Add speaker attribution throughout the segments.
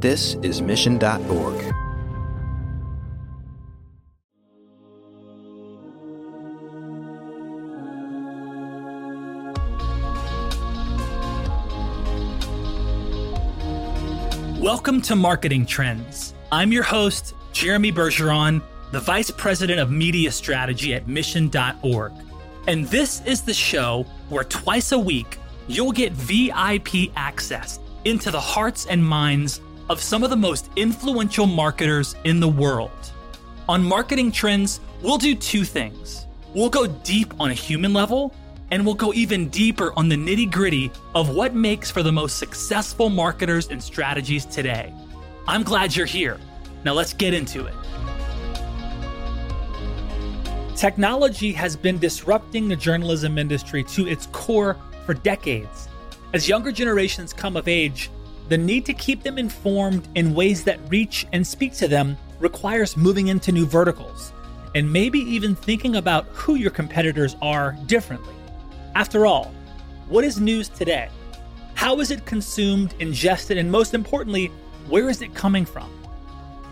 Speaker 1: This is Mission.org.
Speaker 2: Welcome to Marketing Trends. I'm your host, Jeremy Bergeron, the Vice President of Media Strategy at Mission.org. And this is the show where twice a week you'll get VIP access into the hearts and minds of some of the most influential marketers in the world. On Marketing Trends, we'll do two things. We'll go deep on a human level, and we'll go even deeper on the nitty gritty of what makes for the most successful marketers and strategies today. I'm glad you're here. Now let's get into it. Technology has been disrupting the journalism industry to its core for decades. As younger generations come of age, the need to keep them informed in ways that reach and speak to them requires moving into new verticals, and maybe even thinking about who your competitors are differently. After all, what is news today? How is it consumed, ingested, and most importantly, where is it coming from?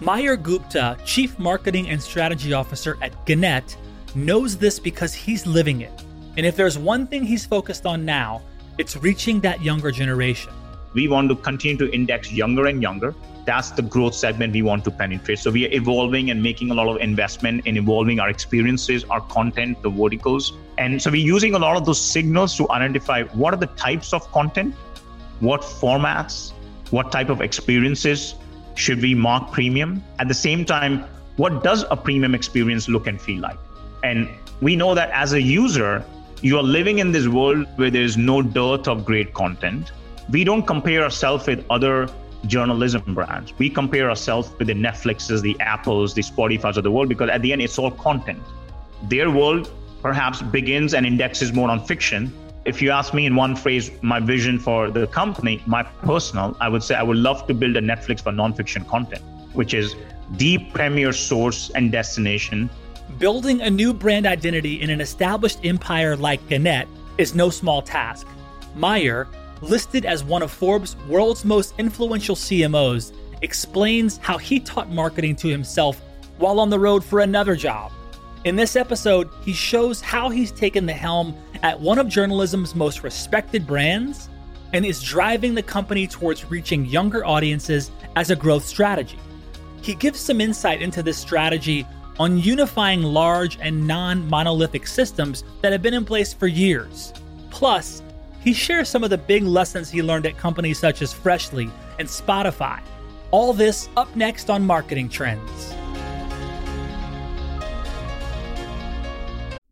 Speaker 2: Mayur Gupta, Chief Marketing and Strategy Officer at Gannett, knows this because he's living it. And if there's one thing he's focused on now, it's reaching that younger generation.
Speaker 3: We want to continue to index younger and younger. That's the growth segment we want to penetrate. So we are evolving and making a lot of investment in evolving our experiences, our content, the verticals. And so we're using a lot of those signals to identify what are the types of content, what formats, what type of experiences should we mark premium. At the same time, what does a premium experience look and feel like? And we know that as a user, you are living in this world where there's no dearth of great content. We don't compare ourselves with other journalism brands. We compare ourselves with the Netflixes, the Apples, the Spotify's of the world because at the end, it's all content. Their world perhaps begins and indexes more on fiction. If you ask me in one phrase, my vision for the company, my personal, I would say I would love to build a Netflix for nonfiction content, which is the premier source and destination
Speaker 2: Building a new brand identity in an established empire like Gannett is no small task. Mayur, listed as one of Forbes' world's most influential CMOs, explains how he taught marketing to himself while on the road for another job. In this episode, he shows how he's taken the helm at one of journalism's most respected brands and is driving the company towards reaching younger audiences as a growth strategy. He gives some insight into this strategy on unifying large and non monolithic systems that have been in place for years. Plus, he shares some of the big lessons he learned at companies such as Freshly and Spotify. All this up next on Marketing Trends.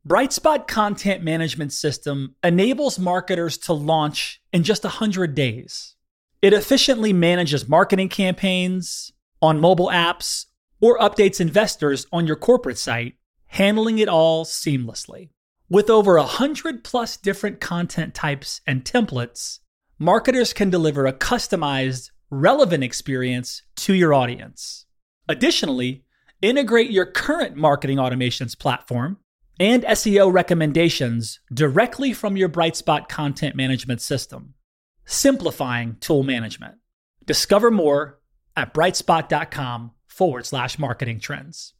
Speaker 2: Brightspot Content Management System enables marketers to launch in just 100 days. It efficiently manages marketing campaigns on mobile apps or updates investors on your corporate site, handling it all seamlessly. With over 100 plus different content types and templates, marketers can deliver a customized, relevant experience to your audience. Additionally, integrate your current marketing automations platform and SEO recommendations directly from your Brightspot content management system, simplifying tool management. Discover more at brightspot.com forward slash marketing trends.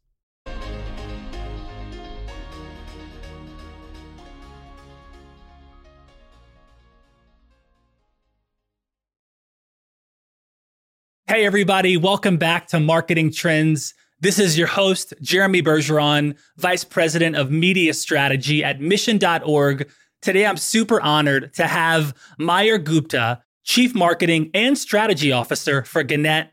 Speaker 2: Hey, everybody, welcome back to Marketing Trends. This is your host, Jeremy Bergeron, Vice President of Media Strategy at Mission.org. Today, I'm super honored to have Mayur Gupta, Chief Marketing and Strategy Officer for Gannett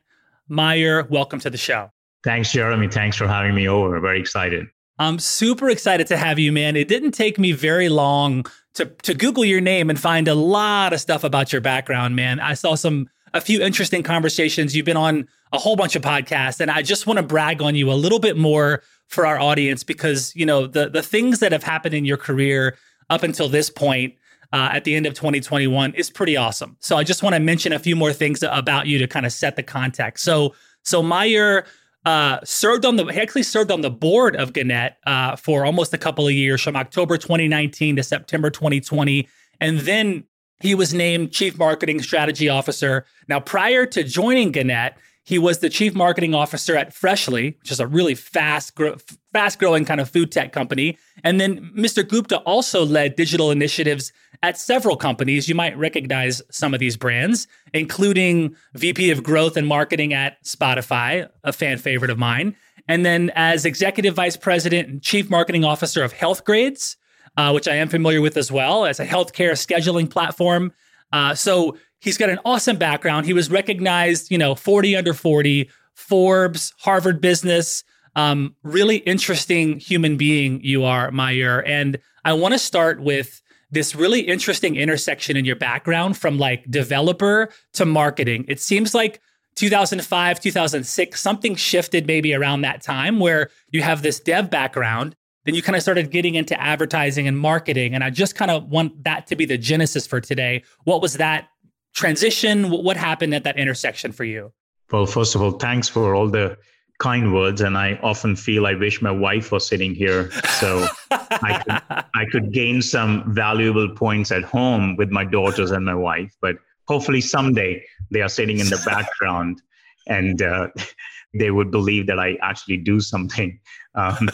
Speaker 2: Mayur, welcome to the show.
Speaker 3: Thanks, Jeremy. Thanks for having me over. Very excited.
Speaker 2: I'm super excited to have you, man. It didn't take me very long to to Google your name and find a lot of stuff about your background, man. I saw some a few interesting conversations. You've been on a whole bunch of podcasts, and I just want to brag on you a little bit more for our audience because you know the the things that have happened in your career up until this point uh, at the end of 2021 is pretty awesome. So I just want to mention a few more things about you to kind of set the context. So so Mayur uh, served on the he actually served on the board of Gannett uh, for almost a couple of years from October 2019 to September 2020, and then he was named Chief Marketing Strategy Officer. Now, prior to joining Gannett, He was the chief marketing officer at Freshly, which is a really fast, gro- fast growing kind of food tech company. And then Mr. Gupta also led digital initiatives at several companies. You might recognize some of these brands, including VP of Growth and Marketing at Spotify, a fan favorite of mine. And then as Executive Vice President and Chief Marketing Officer of Healthgrades, uh, which I am familiar with as well, as a healthcare scheduling platform. Uh, so he's got an awesome background. He was recognized, you know, 40 under 40, Forbes, Harvard Business. Um, really interesting human being you are, Mayur. And I want to start with this really interesting intersection in your background from like developer to marketing. It seems like 2005, 2006, something shifted maybe around that time where you have this dev background. Then you kind of started getting into advertising and marketing. And I just kind of want that to be the genesis for today. What was that transition? What happened at that intersection for you?
Speaker 3: Well, first of all, thanks for all the kind words. And I often feel I wish my wife was sitting here so I, could, I could gain some valuable points at home with my daughters and my wife. But hopefully someday they are sitting in the background and uh, they would believe that I actually do something. Um,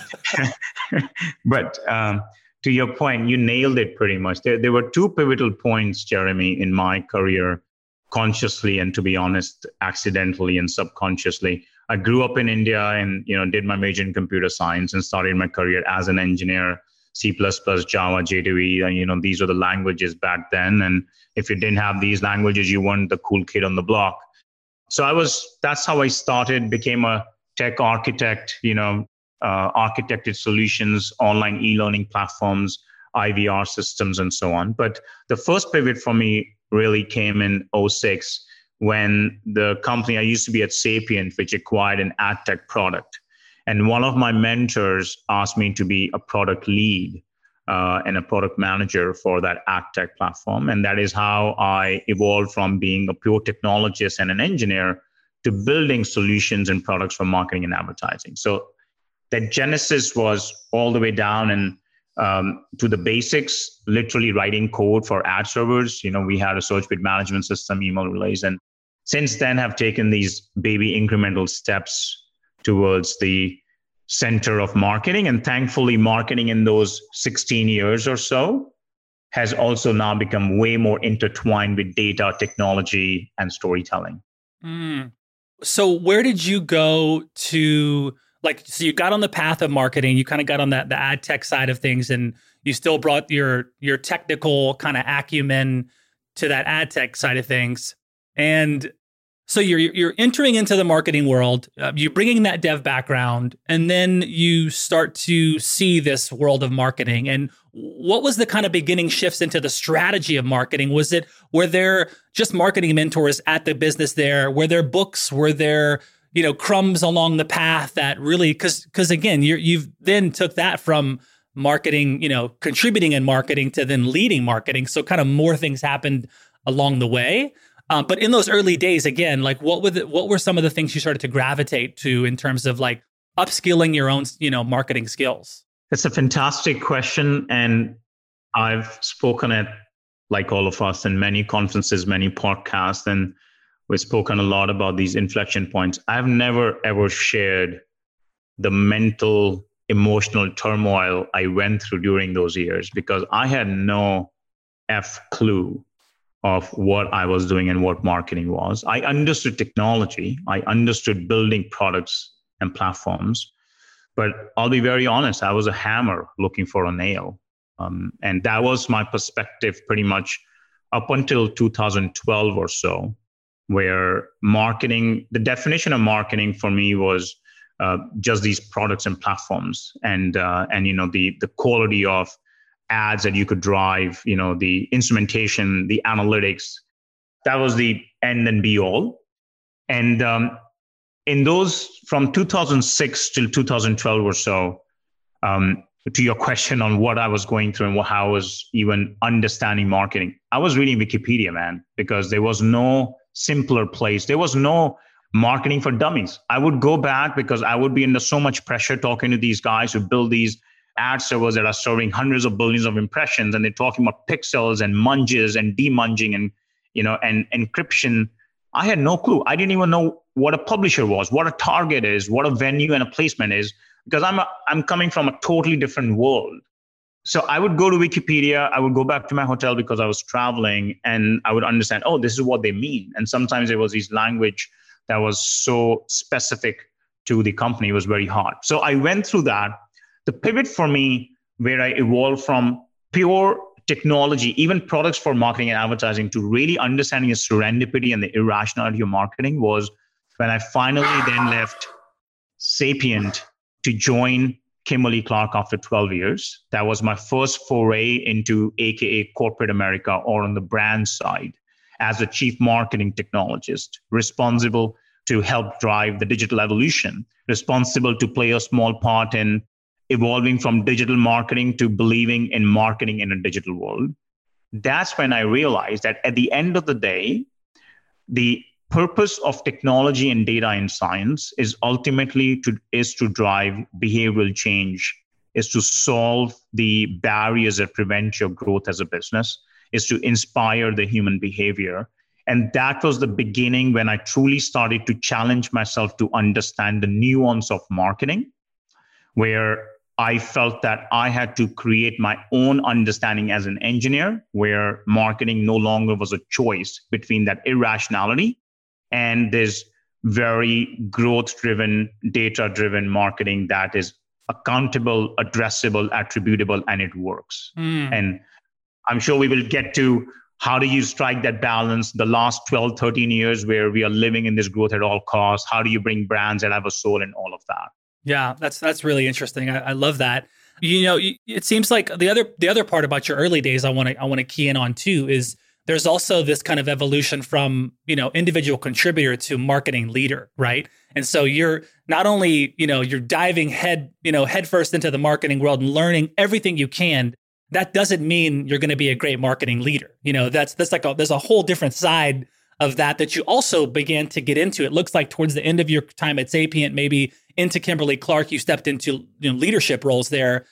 Speaker 3: but um, to your point, you nailed it pretty much. There, there were two pivotal points, Jeremy, in my career, consciously and to be honest, accidentally and subconsciously. I grew up in India and you know did my major in computer science and started my career as an engineer. C++, Java, J2E, and you know these were the languages back then. And if you didn't have these languages, you weren't the cool kid on the block. So I was. That's how I started. Became a tech architect. You know, uh, architected solutions, online e-learning platforms, IVR systems, and so on. But the first pivot for me really came in 06 when the company I used to be at Sapient, which acquired an ad tech product. And one of my mentors asked me to be a product lead uh, and a product manager for that ad tech platform. And that is how I evolved from being a pure technologist and an engineer to building solutions and products for marketing and advertising. So that genesis was all the way down and um, to the basics, literally writing code for ad servers. You know, we had a search bid management system, email relays, and since then have taken these baby incremental steps towards the center of marketing. And thankfully, marketing in those 16 years or so has also now become way more intertwined with data, technology, and storytelling.
Speaker 2: Mm. So, where did you go to? Like so you got on the path of marketing you kind of got on that the ad tech side of things and you still brought your your technical kind of acumen to that ad tech side of things. And so you're you're entering into the marketing world uh, you're bringing that dev background and then you start to see this world of marketing. And what was the kind of beginning shifts into the strategy of marketing? Was it were there just marketing mentors at the business there? Were there books? Were there you know crumbs along the path that really because because again you you've then took that from marketing you know contributing in marketing to then leading marketing. So kind of more things happened along the way. Um, but in those early days again like what were the, what were some of the things you started to gravitate to in terms of like upskilling your own you know marketing skills?
Speaker 3: It's a fantastic question and i've spoken at like all of us in many conferences many podcasts and we've spoken a lot about these inflection points. I've never ever shared the mental, emotional turmoil I went through during those years because I had no F clue of what I was doing and what marketing was. I understood technology, I understood building products and platforms. But I'll be very honest, I was a hammer looking for a nail. Um, and that was my perspective pretty much up until 2012 or so where marketing, the definition of marketing for me was uh, just these products and platforms, and uh, and you know the the quality of ads that you could drive, you know the instrumentation, the analytics. That was the end and be all. And um, in those from 2006 till 2012 or so, um, to your question on what I was going through and how I was even understanding marketing, I was reading Wikipedia, man, because there was no simpler place. There was no marketing for dummies. I would go back because I would be under so much pressure talking to these guys who build these ad servers that are serving hundreds of billions of impressions and they're talking about pixels and munges and demunging and you know and encryption I had no clue. I didn't even know what a publisher was, what a target is, what a venue and a placement is, because I'm a, I'm coming from a totally different world. So I would go to Wikipedia, I would go back to my hotel because I was traveling, and I would understand, oh, this is what they mean. And sometimes there was this language that was so specific to the company, it was very hard. So I went through that. The pivot for me, where I evolved from pure technology, even products for marketing and advertising, to really understanding the serendipity and the irrationality of marketing was when I finally then left Sapient to join Kimberly Clark after 12 years. That was my first foray into AKA corporate America or on the brand side as a chief marketing technologist, responsible to help drive the digital evolution, responsible to play a small part in evolving from digital marketing to believing in marketing in a digital world. That's when I realized that at the end of the day, the purpose of technology and data in science is ultimately to is to drive behavioral change is to solve the barriers that prevent your growth as a business is to inspire the human behavior. And that was the beginning when i truly started to challenge myself to understand the nuance of marketing where I felt that I had to create my own understanding as an engineer, where marketing no longer was a choice between that irrationality and this very growth driven, data driven marketing that is accountable, addressable, attributable, and it works. Mm. And I'm sure we will get to how do you strike that balance the last 12, 13 years where we are living in this growth at all costs? How do you bring brands that have a soul and all of that?
Speaker 2: Yeah, that's that's really interesting. I, I love that. You know, it seems like the other the other part about your early days I want to I want to key in on too is there's also this kind of evolution from you know individual contributor to marketing leader right? And so you're not only you know you're diving head you know headfirst into the marketing world and learning everything you can that doesn't mean you're going to be a great marketing leader. You know that's that's like a, there's a whole different side of that that you also began to get into. It looks like towards the end of your time at sapient maybe into kimberly clark you stepped into you know, leadership roles there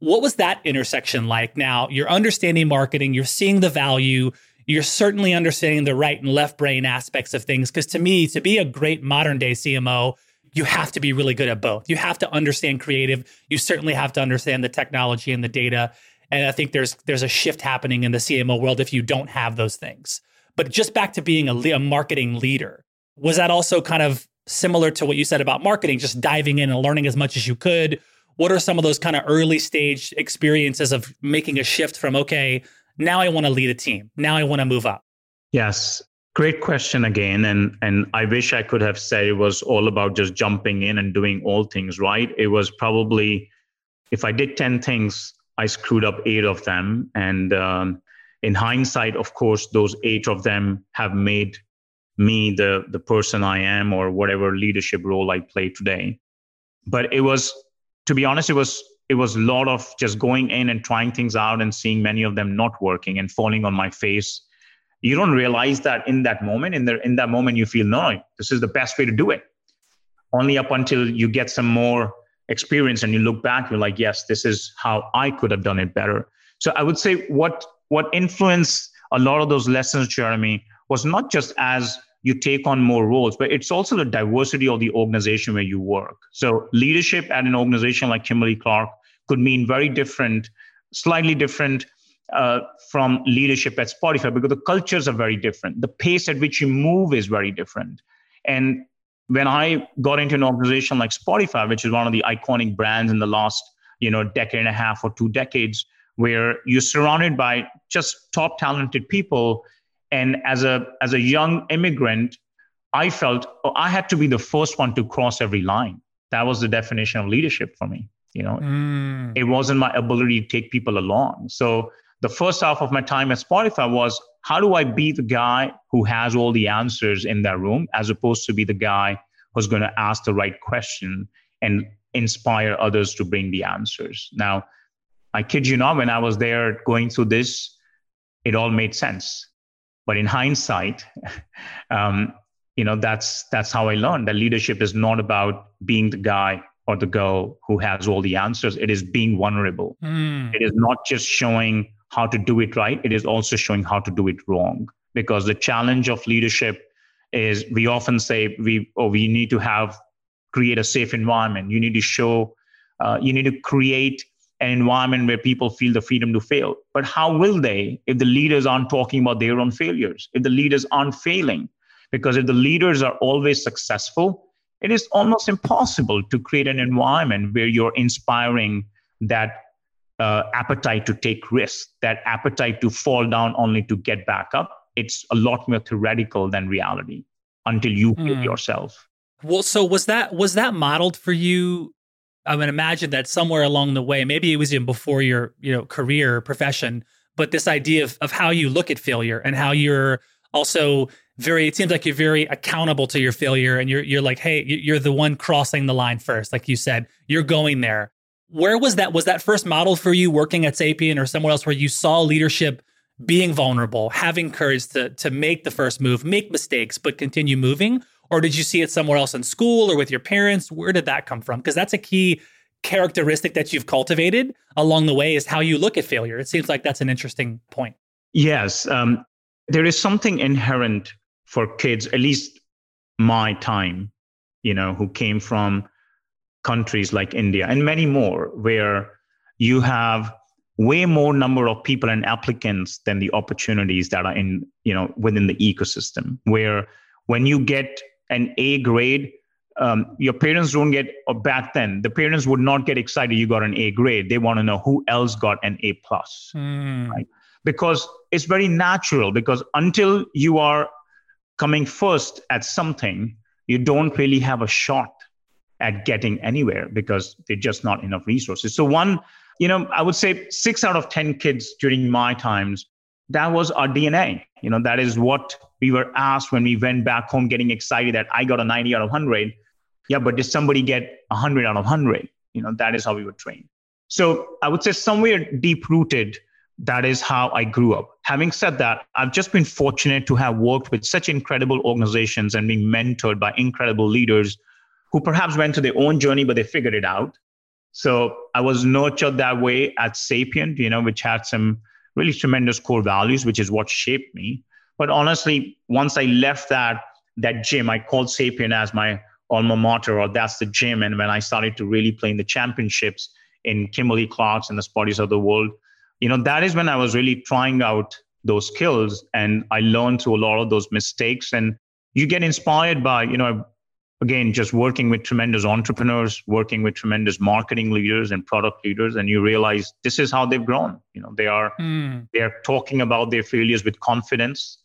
Speaker 2: what was that intersection like now you're understanding marketing you're seeing the value you're certainly understanding the right and left brain aspects of things. Because to me, to be a great modern day CMO, you have to be really good at both. You have to understand creative. You certainly have to understand the technology and the data. And I think there's there's a shift happening in the CMO world if you don't have those things. But just back to being a, a marketing leader, was that also kind of similar to what you said about marketing, just diving in and learning as much as you could? What are some of those kind of early stage experiences of making a shift from okay, now I want to lead a team. Now I want to move up.
Speaker 3: Yes. Great question again. And and I wish I could have said it was all about just jumping in and doing all things right. It was probably if I did 10 things, I screwed up eight of them. And um, in hindsight, of course, those eight of them have made me the the person I am or whatever leadership role I play today. But it was, to be honest, it was it was a lot of just going in and trying things out and seeing many of them not working and falling on my face. You don't realize that in that moment in the in that moment you feel no this is the best way to do it. Only up until you get some more experience and you look back you're like yes this is how i could have done it better. So i would say what what influenced a lot of those lessons jeremy was not just as you take on more roles, but it's also the diversity of the organization where you work. So leadership at an organization like Kimberly Clark could mean very different, slightly different uh, from leadership at Spotify because the cultures are very different. The pace at which you move is very different. And when I got into an organization like Spotify, which is one of the iconic brands in the last you know decade and a half or two decades, where you're surrounded by just top talented people, and as a as a young immigrant, I felt oh, I had to be the first one to cross every line. That was the definition of leadership for me you know mm. it wasn't my ability to take people along so the first half of my time at spotify was how do i be the guy who has all the answers in that room as opposed to be the guy who's going to ask the right question and inspire others to bring the answers now i kid you not when i was there going through this it all made sense but in hindsight um, you know that's that's how i learned that leadership is not about being the guy or the girl who has all the answers. It is being vulnerable. Mm. It is not just showing how to do it right, it is also showing how to do it wrong. Because the challenge of leadership is we often say we or we need to have create a safe environment. You need to show, uh, you need to create an environment where people feel the freedom to fail. But how will they if the leaders aren't talking about their own failures? If the leaders aren't failing? Because if the leaders are always successful, it is almost impossible to create an environment where you're inspiring that uh, appetite to take risks, that appetite to fall down only to get back up. It's a lot more theoretical than reality until you mm. yourself.
Speaker 2: Well, so was that was that modeled for you? I would imagine that somewhere along the way, maybe it was even before your you know career profession, but this idea of of how you look at failure and how you're also very. It seems like you're very accountable to your failure, and you're you're like, hey, you're the one crossing the line first, like you said, you're going there. Where was that? Was that first model for you working at Sapient or somewhere else where you saw leadership being vulnerable, having courage to to make the first move, make mistakes, but continue moving? Or did you see it somewhere else in school or with your parents? Where did that come from? Because that's a key characteristic that you've cultivated along the way is how you look at failure. It seems like that's an interesting point.
Speaker 3: Yes. Um, there is something inherent for kids, at least my time, you know, who came from countries like India and many more, where you have way more number of people and applicants than the opportunities that are in, you know, within the ecosystem, where when you get an A grade, um, your parents don't get, or back then, the parents would not get excited you got an A grade. They want to know who else got an A plus, mm. right? Because it's very natural. Because until you are coming first at something, you don't really have a shot at getting anywhere because there's just not enough resources. So one, you know, I would say six out of ten kids during my times that was our DNA. You know, that is what we were asked when we went back home getting excited that I got a 90 out of 100. Yeah, but did somebody get 100 out of 100? You know, that is how we were trained. So I would say somewhere deep rooted, that is how I grew up. Having said that, I've just been fortunate to have worked with such incredible organizations and being mentored by incredible leaders who perhaps went to their own journey, but they figured it out. So I was nurtured that way at Sapient, you know, which had some really tremendous core values, which is what shaped me. But honestly, once I left that that gym, I called Sapient as my alma mater, or that's the gym. And when I started to really play in the championships in Kimberly Clark's and the Spotties of the world, you know, that is when I was really trying out those skills. And I learned through a lot of those mistakes. And you get inspired by, you know, again, just working with tremendous entrepreneurs, working with tremendous marketing leaders and product leaders, and you realize this is how they've grown. You know, they are mm. they are talking about their failures with confidence.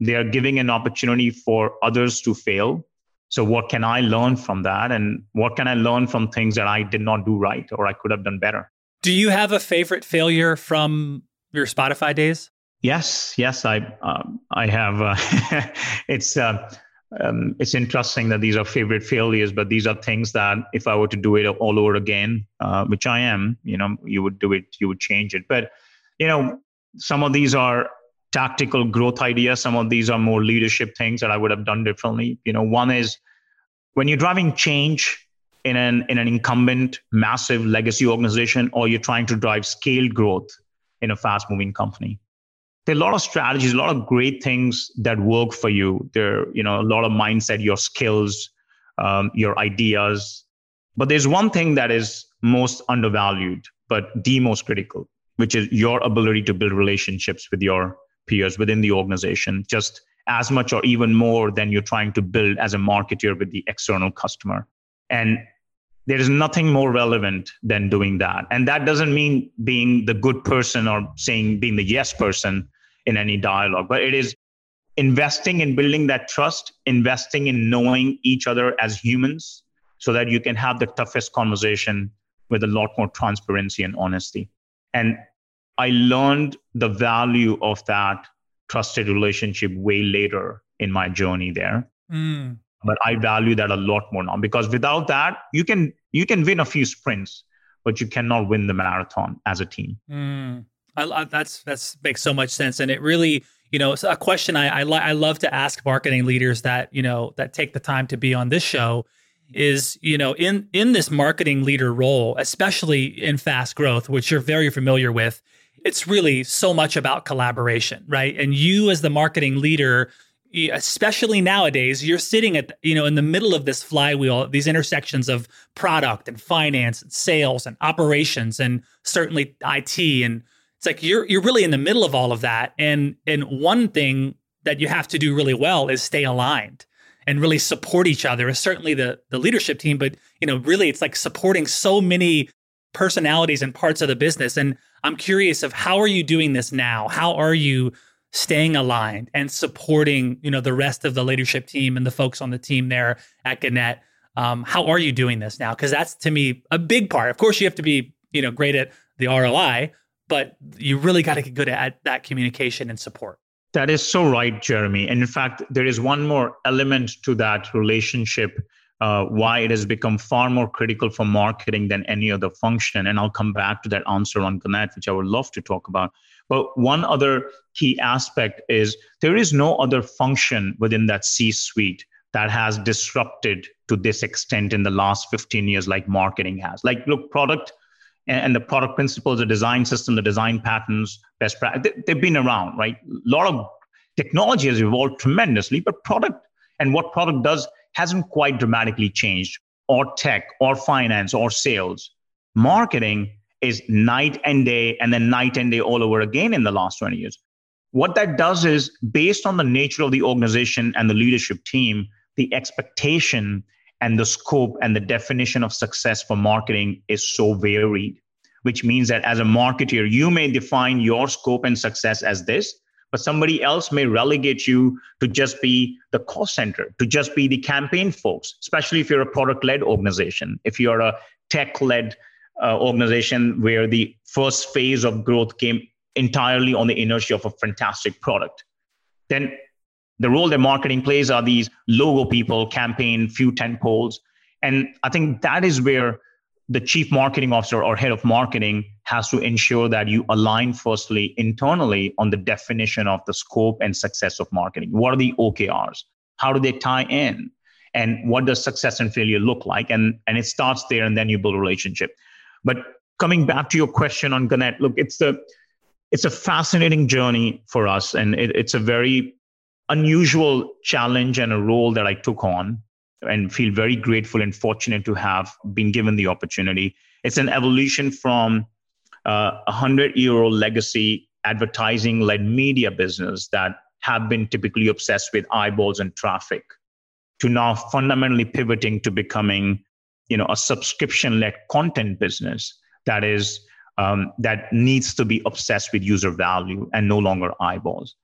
Speaker 3: They are giving an opportunity for others to fail. So, what can I learn from that, and what can I learn from things that I did not do right or I could have done better?
Speaker 2: Do you have a favorite failure from your Spotify days?
Speaker 3: Yes, yes, I um, I have. Uh, it's. Uh, um, it's interesting that these are favorite failures, but these are things that if I were to do it all over again, uh, which I am, you know, you would do it, you would change it. But, you know, some of these are tactical growth ideas. Some of these are more leadership things that I would have done differently. You know, one is when you're driving change in an in an incumbent massive legacy organization, or you're trying to drive scaled growth in a fast moving company there are a lot of strategies, a lot of great things that work for you. There, you know, a lot of mindset, your skills, um, your ideas. But there's one thing that is most undervalued, but the most critical, which is your ability to build relationships with your peers within the organization, just as much or even more than you're trying to build as a marketer with the external customer. And there is nothing more relevant than doing that. And that doesn't mean being the good person or saying being the yes person in any dialogue, but it is investing in building that trust, investing in knowing each other as humans so that you can have the toughest conversation with a lot more transparency and honesty. And I learned the value of that trusted relationship way later in my journey there. Mm. But I value that a lot more now because without that, you can you can win a few sprints, but you cannot win the marathon as a team.
Speaker 2: Mm. I, that's that's makes so much sense, and it really, you know, a question I I, li- I love to ask marketing leaders that you know that take the time to be on this show is you know in in this marketing leader role, especially in fast growth, which you're very familiar with. It's really so much about collaboration, right? And you as the marketing leader especially nowadays you're sitting at you know in the middle of this flywheel these intersections of product and finance and sales and operations and certainly IT and it's like you're you're really in the middle of all of that and and one thing that you have to do really well is stay aligned and really support each other certainly the the leadership team but you know really it's like supporting so many personalities and parts of the business and I'm curious of how are you doing this now how are you staying aligned and supporting you know the rest of the leadership team and the folks on the team there at Gannett. Um, how are you doing this now? Because that's to me a big part. Of course, you have to be you know great at the ROI, but you really got to get good at that communication and support.
Speaker 3: That is so right, Jeremy. And in fact, there is one more element to that relationship. Uh, why it has become far more critical for marketing than any other function. And I'll come back to that answer on Gannett, which I would love to talk about. But one other key aspect is there is no other function within that C suite that has disrupted to this extent in the last 15 years like marketing has. Like, look, product and the product principles, the design system, the design patterns, best practice, they've been around, right? A lot of technology has evolved tremendously, but product and what product does hasn't quite dramatically changed, or tech, or finance, or sales. Marketing is night and day and then night and day all over again in the last 20 years. What that does is, based on the nature of the organization and the leadership team, the expectation and the scope and the definition of success for marketing is so varied, which means that as a marketer, you may define your scope and success as this, but somebody else may relegate you to just be the cost center, to just be the campaign folks, especially if you're a product led organization, if you're a tech led uh, organization where the first phase of growth came entirely on the inertia of a fantastic product. Then the role that marketing plays are these logo people, campaign, few tent poles. And I think that is where the chief marketing officer or head of marketing has to ensure that you align firstly internally on the definition of the scope and success of marketing. What are the OKRs? How do they tie in? And what does success and failure look like? And, and it starts there and then you build a relationship. But coming back to your question on Gannett, look, it's a it's a fascinating journey for us, and it, it's a very unusual challenge and a role that I took on, and feel very grateful and fortunate to have been given the opportunity. It's an evolution from uh, a hundred year old legacy advertising led media business that have been typically obsessed with eyeballs and traffic to now fundamentally pivoting to becoming you know a subscription led content business that is um, that needs to be obsessed with user value and no longer eyeballs.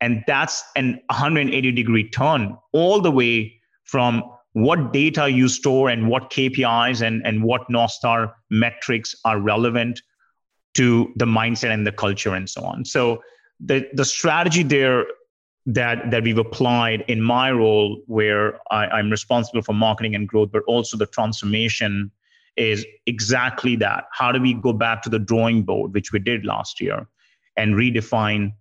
Speaker 3: And that's an 180 degree turn all the way from what data you store and what KPIs and, and what North Star metrics are relevant to the mindset and the culture and so on. So the, the strategy there that that we've applied in my role where I, am responsible for marketing and growth but also the transformation is exactly that. How do we go back to the drawing board which we did last year and redefine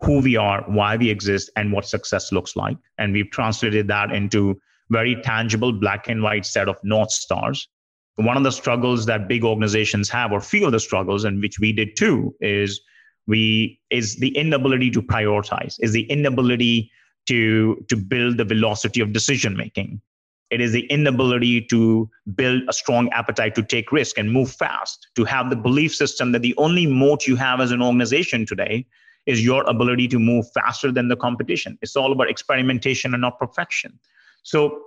Speaker 3: who we are why we exist and what success looks like? And we've translated that into very tangible black and white set of north stars one of the struggles that big organizations have or few of the struggles and which we did too is we is the inability to prioritize is the inability to to build the velocity of decision making. It is the inability to build a strong appetite to take risk and move fast to have the belief system that the only moat you have as an organization today is your ability to move faster than the competition. It's all about experimentation and not perfection. So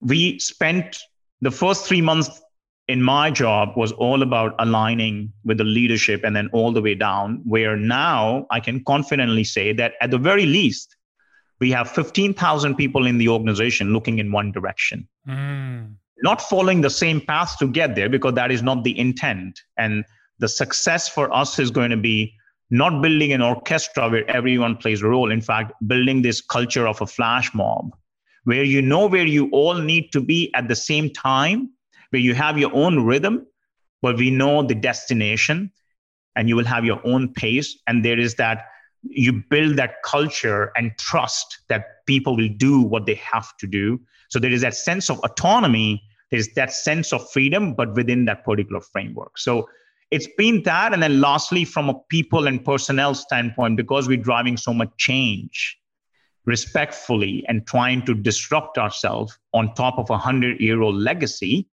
Speaker 3: we spent the first 3 months in my job was all about aligning with the leadership and then all the way down where now i can confidently say that at the very least we have 15000 people in the organization looking in one direction. Mm. not following the same path to get there because that is not the intent. And the success for us is going to be not building an orchestra where everyone plays a role. In fact building this culture of a flash mob where you know where you all need to be at the same time where you have your own rhythm, but we know the destination and you will have your own pace. And there is that you build that culture and trust that people will do what they have to do. So there is that sense of autonomy, there's that sense of freedom, but within that particular framework. So it's been that. And then lastly, from a people and personnel standpoint, because we're driving so much change, respectfully and trying to disrupt ourselves on top of a hundred year old legacy,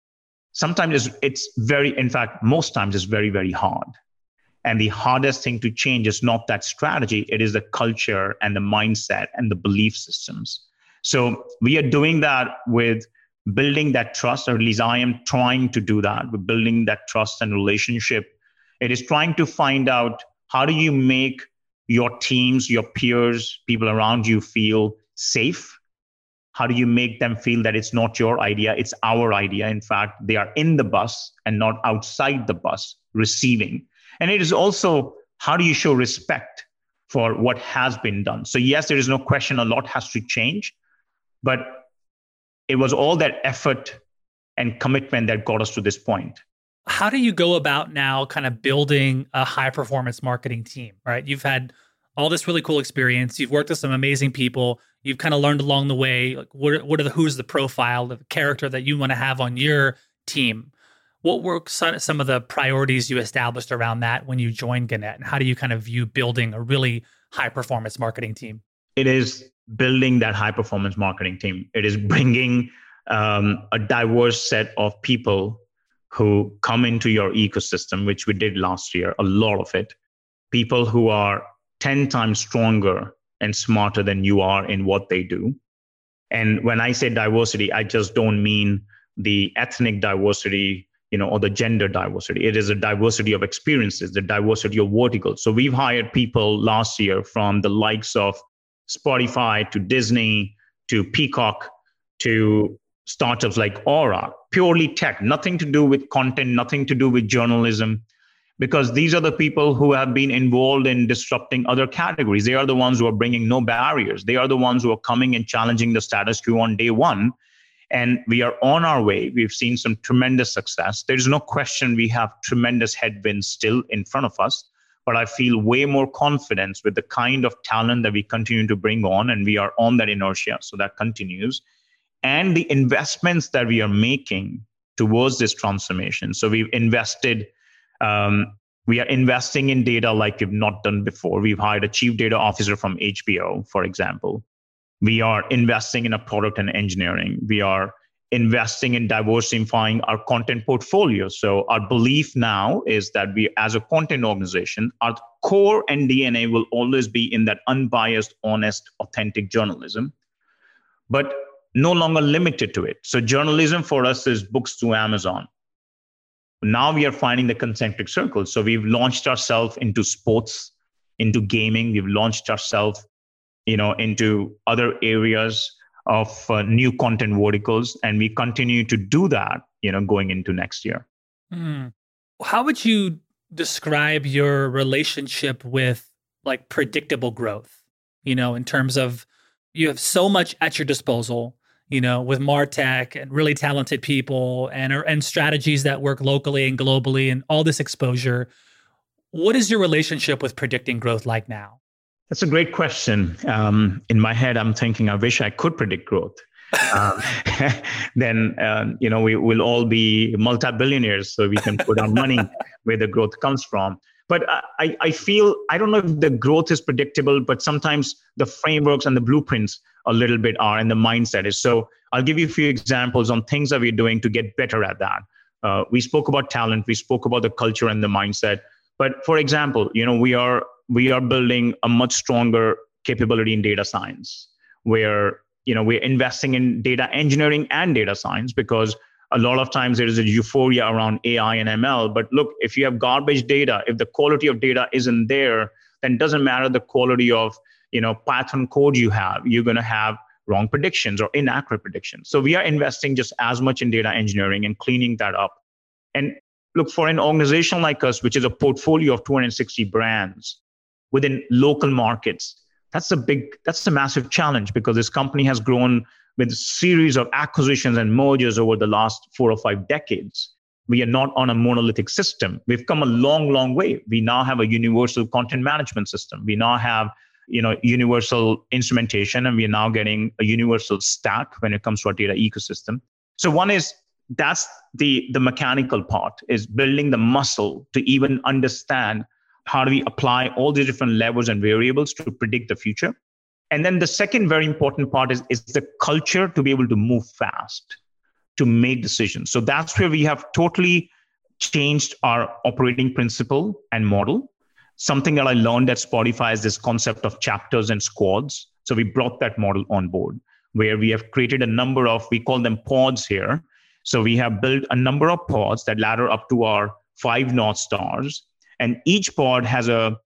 Speaker 3: sometimes it's, it's very, in fact, most times it's very, very hard. And the hardest thing to change is not that strategy, it is the culture and the mindset and the belief systems. So we are doing that with building that trust, or at least I am trying to do that. with building that trust and relationship. It is trying to find out how do you make your teams, your peers, people around you feel safe? How do you make them feel that it's not your idea, it's our idea? In fact, they are in the bus and not outside the bus receiving. And it is also how do you show respect for what has been done? So, yes, there is no question a lot has to change, but it was all that effort and commitment that got us to this point.
Speaker 2: How do you go about now kind of building a high performance marketing team, right? You've had all this really cool experience. You've worked with some amazing people. You've kind of learned along the way, like what, what are the, who's the profile, the character that you want to have on your team? What were some of the priorities you established around that when you joined Gannett? And how do you kind of view building a really high performance marketing team?
Speaker 3: It is building that high performance marketing team. It is bringing um, a diverse set of people who come into your ecosystem, which we did last year, a lot of it. People who are 10 times stronger and smarter than you are in what they do. And when I say diversity, I just don't mean the ethnic diversity, you know, or the gender diversity. It is a diversity of experiences, the diversity of verticals. So we've hired people last year from the likes of Spotify to Disney to Peacock to startups like Aura, purely tech, nothing to do with content, nothing to do with journalism, because these are the people who have been involved in disrupting other categories. They are the ones who are bringing no barriers. They are the ones who are coming and challenging the status quo on day one. And we are on our way. We've seen some tremendous success. There's no question we have tremendous headwinds still in front of us but I feel way more confidence with the kind of talent that we continue to bring on, and we are on that inertia, so that continues, and the investments that we are making towards this transformation. So we've invested. Um, we are investing in data like we've not done before. We've hired a chief data officer from HBO, for example. We are investing in a product and engineering. We are investing in diversifying our content portfolio. So our belief now is that we, as a content organization, our core and DNA will always be in that unbiased, honest, authentic journalism, but no longer limited to it. So journalism for us is books to Amazon. Now we are finding the concentric circles. So we've launched ourselves into sports, into gaming. We've launched ourselves, you know, into other areas of uh, new content verticals and we continue to do that you know going into next year mm.
Speaker 2: how would you describe your relationship with like predictable growth you know in terms of you have so much at your disposal you know with martech and really talented people and and strategies that work locally and globally and all this exposure what is your relationship with predicting growth like now
Speaker 3: that's a great question. Um, in my head, I'm thinking, I wish I could predict growth. um, then um, you know we will all be multi-billionaires, so we can put our money where the growth comes from. But I, I feel I don't know if the growth is predictable, but sometimes the frameworks and the blueprints a little bit are, and the mindset is. So I'll give you a few examples on things that we're doing to get better at that. Uh, we spoke about talent, we spoke about the culture and the mindset. But for example, you know we are we are building a much stronger capability in data science where you know we're investing in data engineering and data science because a lot of times there is a euphoria around ai and ml but look if you have garbage data if the quality of data isn't there then it doesn't matter the quality of you know python code you have you're going to have wrong predictions or inaccurate predictions so we are investing just as much in data engineering and cleaning that up and look for an organization like us which is a portfolio of 260 brands within local markets. That's a big, that's a massive challenge because this company has grown with a series of acquisitions and mergers over the last four or five decades. We are not on a monolithic system. We've come a long, long way. We now have a universal content management system. We now have you know universal instrumentation and we are now getting a universal stack when it comes to our data ecosystem so one is that's the the mechanical part is building the muscle to even understand how do we apply all these different levels and variables to predict the future And then the second very important part is, is the culture to be able to move fast, to make decisions. So that's where we have totally changed our operating principle and model. Something that I learned at Spotify is this concept of chapters and squads. So we brought that model on board where we have created a number of, we call them pods here. So we have built a number of pods that ladder up to our five North Stars. And each pod has a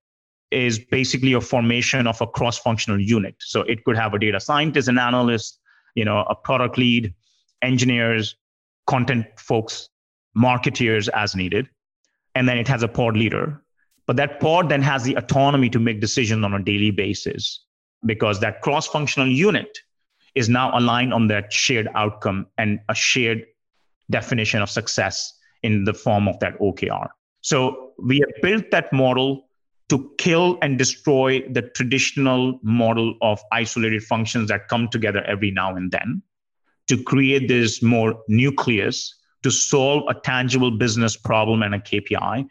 Speaker 3: is basically a formation of a cross-functional unit. So it could have a data scientist, an analyst, you know, a product lead, engineers, content folks, marketeers as needed. And then it has a pod leader. But that pod then has the autonomy to make decisions on a daily basis because that cross-functional unit is now aligned on that shared outcome and a shared definition of success in the form of that OKR. So we have built that model to kill and destroy the traditional model of isolated functions that come together every now and then to create this more nucleus to solve a tangible business problem and a KPI,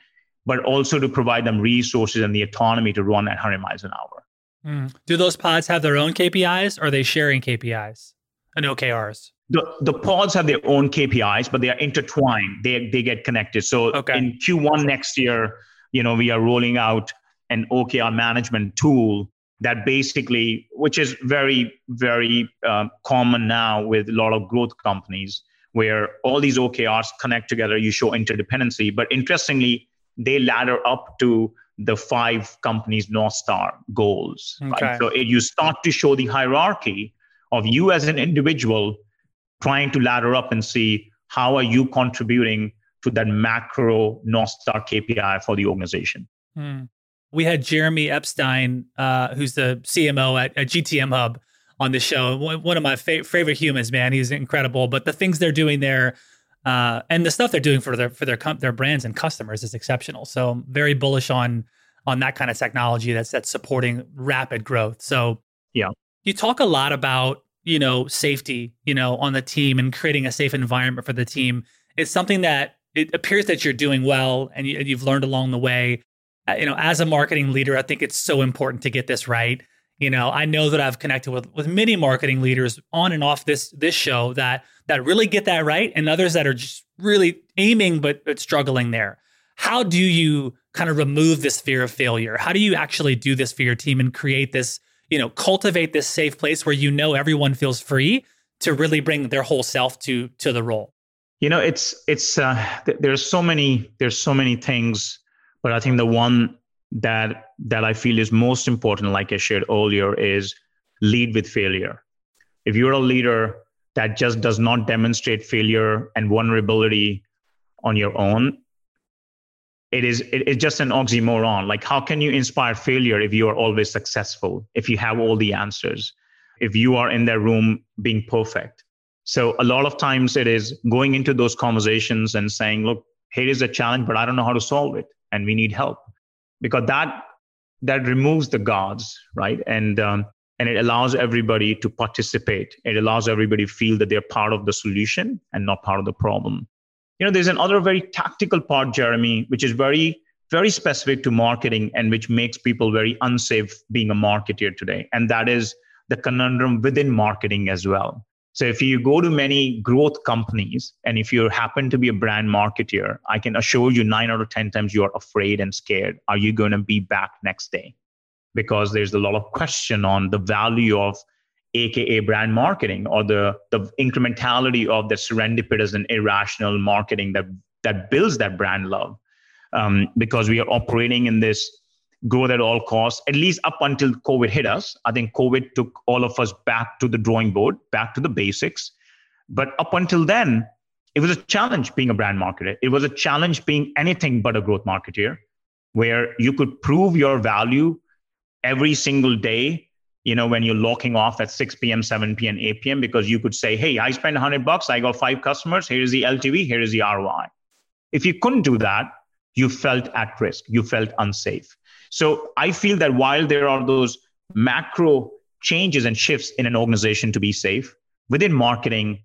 Speaker 3: but also to provide them resources and the autonomy to run at 100 miles an hour.
Speaker 2: Mm. Do those pods have their own KPIs or are they sharing KPIs and OKRs?
Speaker 3: The, the pods have their own KPIs, but they are intertwined. They, they get connected. So okay. in Q1 next year, you know, we are rolling out an OKR management tool that basically, which is very, very uh, common now with a lot of growth companies, where all these OKRs connect together, you show interdependency. But interestingly, they ladder up to the five companies' North Star goals. Okay. Right? So it, you start to show the hierarchy of you as an individual trying to ladder up and see how are you contributing to that macro North Star KPI for the organization.
Speaker 2: Hmm we had Jeremy Epstein, uh, who's the CMO at, at, GTM Hub, on the show. One of my fa- favorite humans, man. He's incredible. But the things they're doing there, uh, and the stuff they're doing for their for their com- their brands and customers is exceptional. So I'm very bullish on on that kind of technology that's that's supporting rapid growth. So
Speaker 3: yeah,
Speaker 2: you talk a lot about you know safety, you know, on the team and creating a safe environment for the team. It's something that it appears that you're doing well and you, you've learned along the way. Uh, you know, as a marketing leader, I think it's so important to get this right. You know, I know that I've connected with with many marketing leaders on and off this this show that that really get that right, and others that are just really aiming but, but struggling there. How do you kind of remove this fear of failure? How do you actually do this for your team and create this, you know, cultivate this safe place where you know everyone feels free to really bring their whole self to to the role?
Speaker 3: You know, it's it's uh, there's so many there's so many things but I think the one that that I feel is most important, like I shared earlier, is lead with failure. If you're a leader that just does not demonstrate failure and vulnerability on your own, it is it, it's just an oxymoron. Like how can you inspire failure if you are always successful, if you have all the answers, if you are in that room being perfect? So a lot of times it is going into those conversations and saying, look, here is a challenge, but I don't know how to solve it and we need help. Because that that removes the guards right? And um, and it allows everybody to participate. It allows everybody to feel that they're part of the solution and not part of the problem. You know there's another very tactical part jeremy which is very very specific to marketing and which makes people very unsafe being a marketer today. And that is the conundrum within marketing as well so if you go to many growth companies and if you happen to be a brand marketer, I can assure you nine out of 10 times you are afraid and scared. Are you going to be back next day? Because there's a lot of question on the value of AKA brand marketing or the, the incrementality of the serendipitous and irrational marketing that, that builds that brand love. Um, because we are operating in this growth at all costs, at least up until COVID hit us. I think COVID took all of us back to the drawing board, back to the basics. But up until then, it was a challenge being a brand marketer. It was a challenge being anything but a growth marketer, where you could prove your value every single day. You know, when you're locking off at 6 p.m., 7 p.m., 8 p.m., because you could say, "Hey, I spent 100 bucks. I got five customers. Here is the LTV. Here is the ROI." If you couldn't do that, you felt at risk. You felt unsafe. So I feel that while there are those macro changes and shifts in an organization to be safe, within marketing,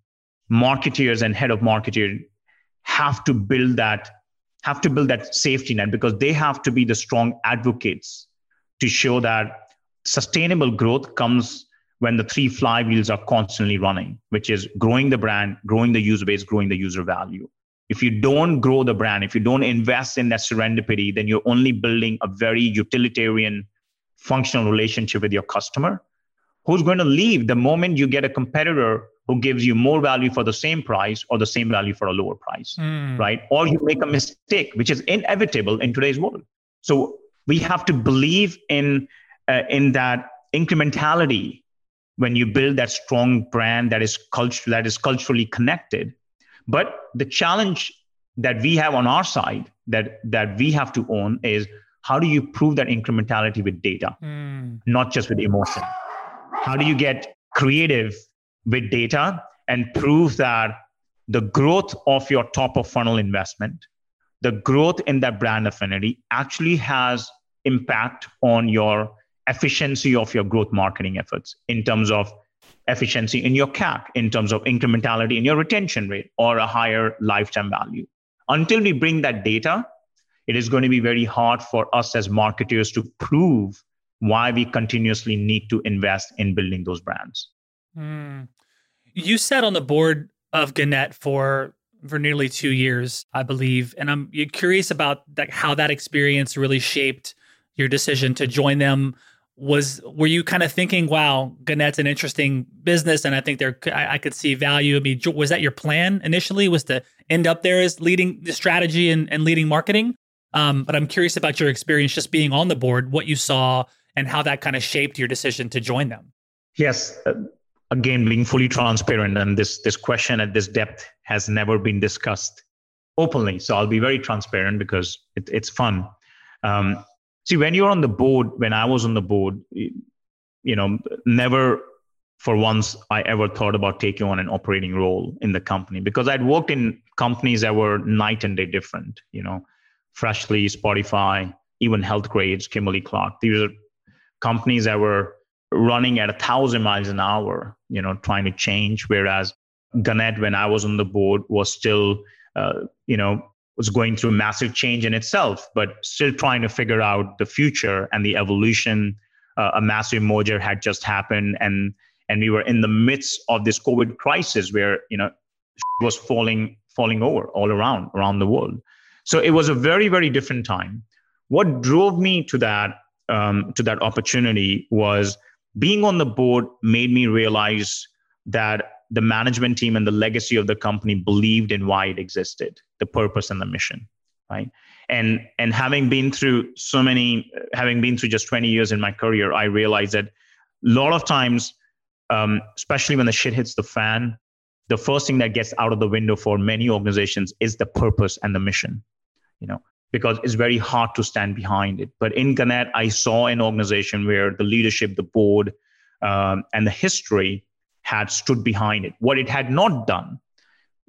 Speaker 3: marketeers and head of marketing have to build that have to build that safety net because they have to be the strong advocates to show that sustainable growth comes when the three flywheels are constantly running, which is growing the brand, growing the user base, growing the user value. If you don't grow the brand, if you don't invest in that serendipity, then you're only building a very utilitarian, functional relationship with your customer who's going to leave the moment you get a competitor who gives you more value for the same price or the same value for a lower price, mm. right? Or you make a mistake, which is inevitable in today's world. So we have to believe in uh, in that incrementality when you build that strong brand that is culture that is culturally connected. But the challenge that we have on our side that that we have to own is how do you prove that incrementality with data, mm. not just with emotion? How do you get creative with data and prove that the growth of your top of funnel investment, the growth in that brand affinity actually has impact on your efficiency of your growth marketing efforts in terms of efficiency in your CAC, in terms of incrementality in your retention rate, or a higher lifetime value. Until we bring that data, it is going to be very hard for us as marketers to prove why we continuously need to invest in building those brands. Mm.
Speaker 2: You sat on the board of Gannett for for nearly two years, I believe, and I'm curious about that, how that experience really shaped your decision to join them. Was were you kind of thinking, "Wow, Gannett's an interesting business, and I think there I, I could see value." I mean, was that your plan initially? Was to end up there as leading the strategy and, and leading marketing? Um, but I'm curious about your experience just being on the board, what you saw, and how that kind of shaped your decision to join them.
Speaker 3: Yes, uh, again being fully transparent and this this question at this depth has never been discussed openly so i'll be very transparent because it, it's fun um, see when you're on the board when i was on the board you know never for once i ever thought about taking on an operating role in the company because i'd worked in companies that were night and day different you know freshly spotify even Healthgrades kimberly clark these are companies that were running at a thousand miles an hour, you know, trying to change. Whereas Gannett, when I was on the board, was still, uh, you know, was going through massive change in itself, but still trying to figure out the future and the evolution. Uh, a massive merger had just happened, and and we were in the midst of this COVID crisis where you know was falling falling over all around around the world. So it was a very very different time. What drove me to that um, to that opportunity was being on the board made me realize that the management team and the legacy of the company believed in why it existed the purpose and the mission right and and having been through so many having been through just 20 years in my career i realized that a lot of times um, especially when the shit hits the fan the first thing that gets out of the window for many organizations is the purpose and the mission you know because it's very hard to stand behind it. But in Gannett, I saw an organization where the leadership, the board, um, and the history had stood behind it. What it had not done,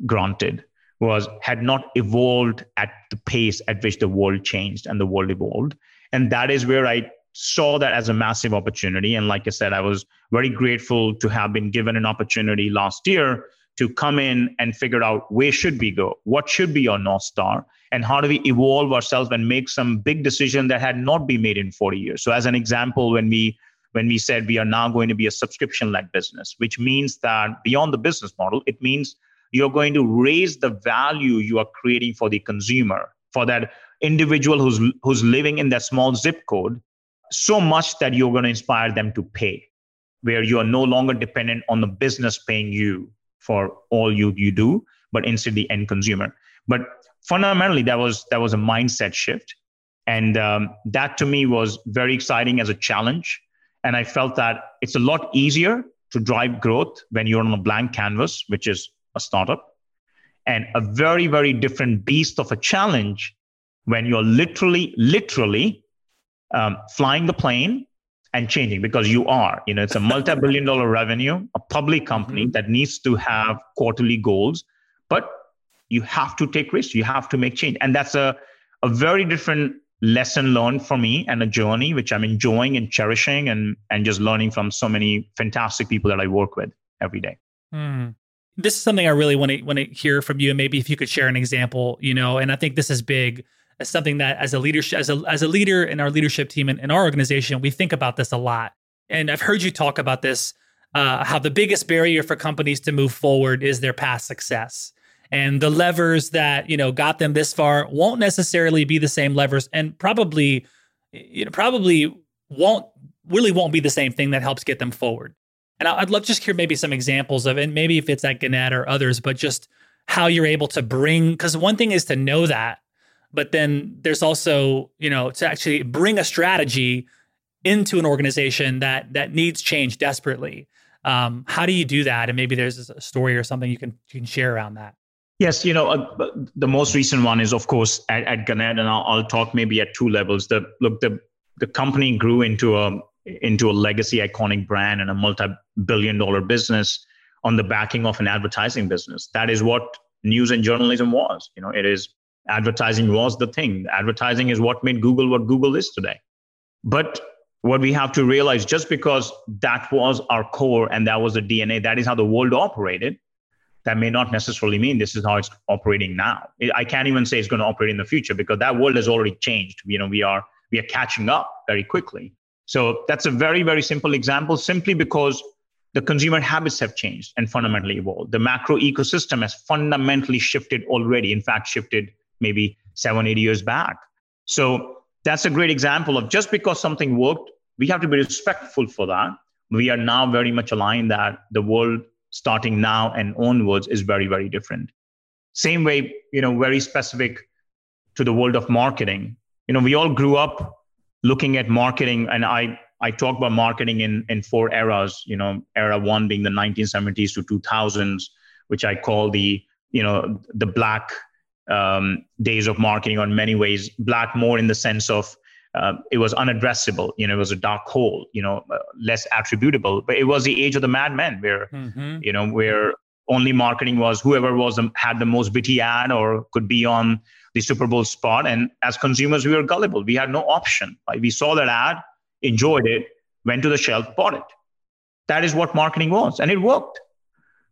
Speaker 3: granted, was had not evolved at the pace at which the world changed and the world evolved. And that is where I saw that as a massive opportunity. And like I said, I was very grateful to have been given an opportunity last year to come in and figure out where should we go, what should be our north star, and how do we evolve ourselves and make some big decision that had not been made in 40 years. So, as an example, when we when we said we are now going to be a subscription-led business, which means that beyond the business model, it means you're going to raise the value you are creating for the consumer, for that individual who's who's living in that small zip code, so much that you're going to inspire them to pay, where you are no longer dependent on the business paying you for all you you do, but instead the end consumer. But fundamentally, that was that was a mindset shift, and um, that to me was very exciting as a challenge. And I felt that it's a lot easier to drive growth when you're on a blank canvas, which is a startup, and a very very different beast of a challenge when you're literally literally um, flying the plane and changing because you are you know it's a multi-billion dollar revenue a public company mm-hmm. that needs to have quarterly goals but you have to take risks you have to make change and that's a, a very different lesson learned for me and a journey which i'm enjoying and cherishing and and just learning from so many fantastic people that i work with every day mm.
Speaker 2: This is something i really want to want to hear from you and maybe if you could share an example you know and i think this is big as something that as a leadership as a as a leader in our leadership team and in our organization we think about this a lot and I've heard you talk about this, uh, how the biggest barrier for companies to move forward is their past success. And the levers that, you know, got them this far won't necessarily be the same levers and probably, you know, probably won't really won't be the same thing that helps get them forward. And I'd love just hear maybe some examples of it, maybe if it's at Gannett or others, but just how you're able to bring, because one thing is to know that, but then there's also, you know, to actually bring a strategy into an organization that that needs change desperately. Um, how do you do that? And maybe there's a story or something you can you can share around that.
Speaker 3: Yes, you know, uh, the most recent one is, of course, at, at Gannett, and I'll, I'll, talk maybe at two levels. The look, the the company grew into a into a legacy iconic brand and a multi-billion dollar business on the backing of an advertising business. That is what news and journalism was. You know, it is advertising was the thing. Advertising is what made Google what Google is today. But what we have to realize just because that was our core and that was the DNA, that is how the world operated, that may not necessarily mean this is how it's operating now. I can't even say it's going to operate in the future because that world has already changed. You know, we are we are catching up very quickly. So that's a very, very simple example simply because the consumer habits have changed and fundamentally evolved. The macro ecosystem has fundamentally shifted already, in fact, shifted maybe seven, eight years back. So that's a great example of just because something worked, we have to be respectful for that. We are now very much aligned that the world starting now and onwards is very, very different. Same way, you know, very specific to the world of marketing. You know, we all grew up looking at marketing and i i talk about marketing in in four eras you know era one being the 1970s to 2000s which i call the you know the black um, days of marketing on many ways black more in the sense of uh, it was unaddressable you know it was a dark hole you know uh, less attributable but it was the age of the madmen where mm-hmm. you know where only marketing was whoever was the, had the most bitty ad or could be on the Super Bowl spot. And as consumers, we were gullible. We had no option. Right? We saw that ad, enjoyed it, went to the shelf, bought it. That is what marketing was, and it worked.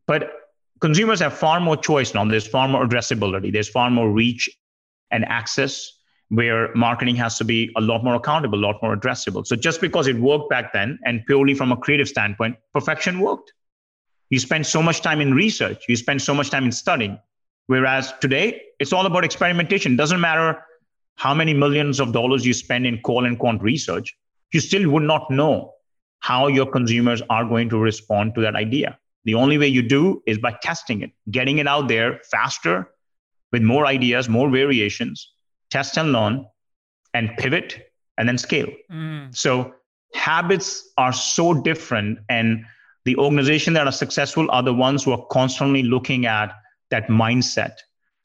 Speaker 3: But consumers have far more choice now. There's far more addressability. There's far more reach and access where marketing has to be a lot more accountable, a lot more addressable. So just because it worked back then and purely from a creative standpoint, perfection worked. You spend so much time in research, you spend so much time in studying, Whereas today, it's all about experimentation. Doesn't matter how many millions of dollars you spend in qual and quant research, you still would not know how your consumers are going to respond to that idea. The only way you do is by testing it, getting it out there faster with more ideas, more variations, test and learn, and pivot and then scale. Mm. So habits are so different. And the organization that are successful are the ones who are constantly looking at that mindset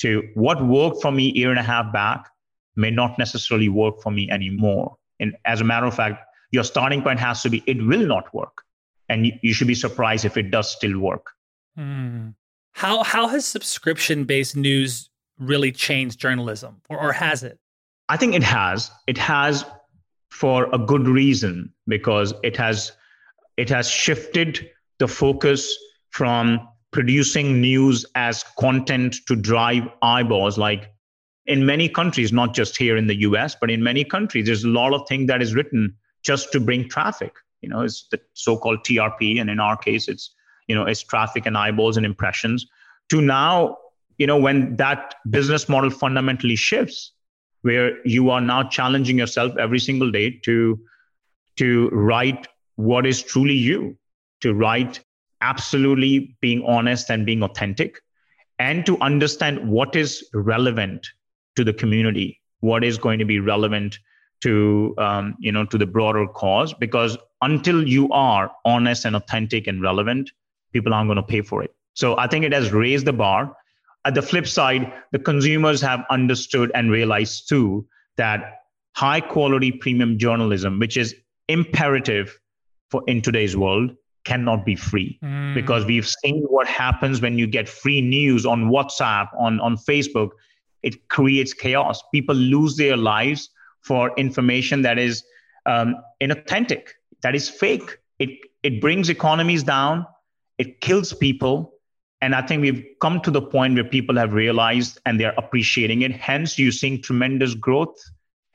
Speaker 3: to what worked for me a year and a half back may not necessarily work for me anymore. And as a matter of fact, your starting point has to be it will not work. And you, should be surprised if it does still work.
Speaker 2: Hmm. How, how has subscription based news really changed journalism, or, or has it?
Speaker 3: I think it has. It has for a good reason because it has it has shifted the focus from producing news as content to drive eyeballs like in many countries not just here in the us but in many countries there's a lot of things that is written just to bring traffic. You know it's the so-called trp and in our case it's you know it's traffic and eyeballs and impressions. To now you know when that business model fundamentally shifts where you are now challenging yourself every single day to to write what is truly you to write absolutely being honest and being authentic and to understand what is relevant to the community what is going to be relevant to um, you know to the broader cause because until you are honest and authentic and relevant people aren't going to pay for it so i think it has raised the bar at the flip side the consumers have understood and realized too that high quality premium journalism which is imperative for in today's world cannot be free mm. because we've seen what happens when you get free news on WhatsApp, on, on Facebook. It creates chaos. People lose their lives for information that is um, inauthentic, that is fake. It, it brings economies down, it kills people. And I think we've come to the point where people have realized and they're appreciating it. Hence, you're seeing tremendous growth